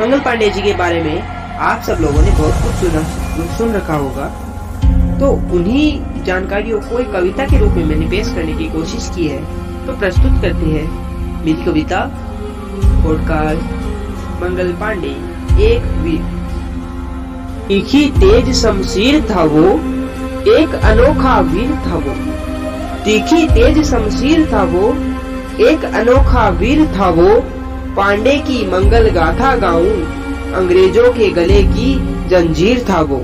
मंगल पांडे जी के बारे में आप सब लोगों ने बहुत कुछ सुना, सुन रखा होगा। तो उन्हीं जानकारियों को एक कविता के रूप में मैंने पेश करने की कोशिश की है। तो प्रस्तुत करते हैं मेरी कविता, पॉडकास्ट, मंगल पांडे, एक वीर। तीखी तेज शमशीर था वो, एक अनोखा वीर था वो। तीखी तेज शमशीर था वो, एक अनोखा वीर था वो। पांडे की मंगल गाथा गाऊं, अंग्रेज़ों के गले की जंजीर था वो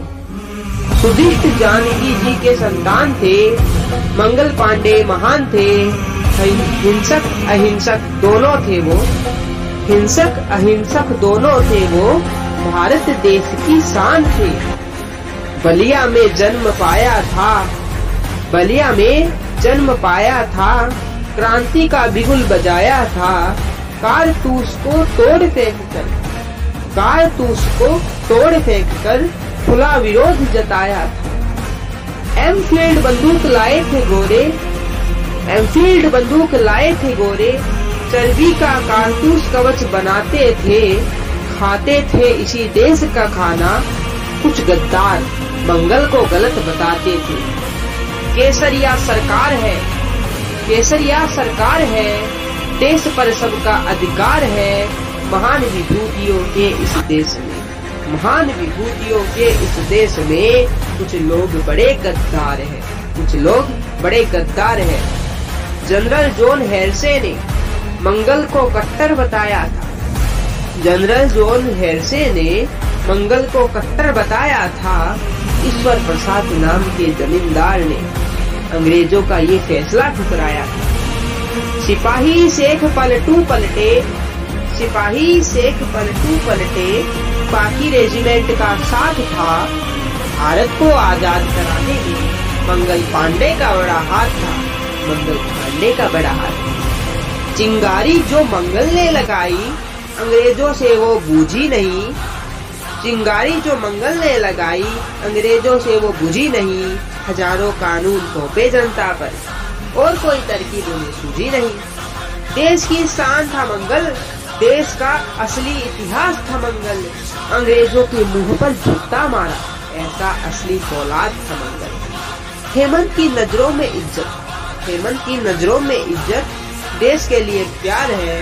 सुधिष्ट जानकी जी के संतान थे, मंगल पांडे महान थे हिंसक, अहिंसक दोनों थे वो। हिंसक, अहिंसक दोनों थे वो, भारत देश की शान थे। बलिया में जन्म पाया था, बलिया में जन्म पाया था, क्रांति का बिगुल बजाया था। कारतूस को तोड़ फेंक कर। कारतूस को तोड़ फेंक कर खुला विरोध जताया था। एमफील्ड बंदूक लाए थे गोरे। एमफील्ड बंदूक लाए थे गोरे। चर्बी का कारतूस कवच बनाते थे, खाते थे इसी देश का खाना। कुछ गद्दार मंगल को गलत बताते थे। केसरिया सरकार है। केसरिया सरकार है। देश पर सबका अधिकार है। महान विभूतियों के इस देश में। महान विभूतियों के इस देश में कुछ लोग बड़े गद्दार हैं। कुछ लोग बड़े गद्दार हैं। जनरल जॉन हेरसे ने मंगल को कट्टर बताया था। जनरल जॉन हेरसे ने मंगल को कट्टर बताया था। ईश्वर प्रसाद नाम के जमींदार ने। अंग्रेज़ों का ये फैसला ठुकराया था। सिपाही शेख पलटू पलटे, सिपाही शेख पलटू पलटे, बाकी रेजिमेंट का साथ था भारत को आज़ाद कराने में मंगल पांडे का बड़ा हाथ था, मंगल पांडे का बड़ा हाथ। चिंगारी जो मंगल ने लगाई, अंग्रेज़ों से वो बूझी नहीं। चिंगारी जो मंगल ने लगाई, अंग्रेज़ों से वो बुझी नहीं। हज़ारों कानून थोपे जनता पर। और कोई तरकीब उन्हें सूझी नहीं देश की शान था मंगल, देश का असली इतिहास था मंगल। अंग्रेज़ों के मुँह पर जूता मारा, ऐसा असली फौलाद था मंगल। हेमंत की नज़रों में इज़्ज़त, हेमंत की नज़रों में इज़्ज़त। देश के लिए प्यार है,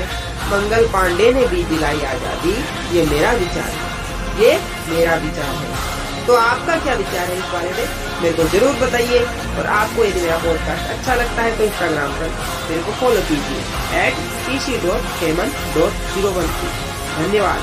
मंगल पांडे ने भी दिलाई आज़ादी, ये मेरा विचार है। ये मेरा विचार है। तो आपका क्या विचार है इस बारे में? मेरे को ज़रूर बताइए। और आपको यदि मेरा पॉडकास्ट अच्छा लगता है तो इंस्टाग्राम पर मेरे को फॉलो कीजिए। At C C dot Heman dot zero one धन्यवाद।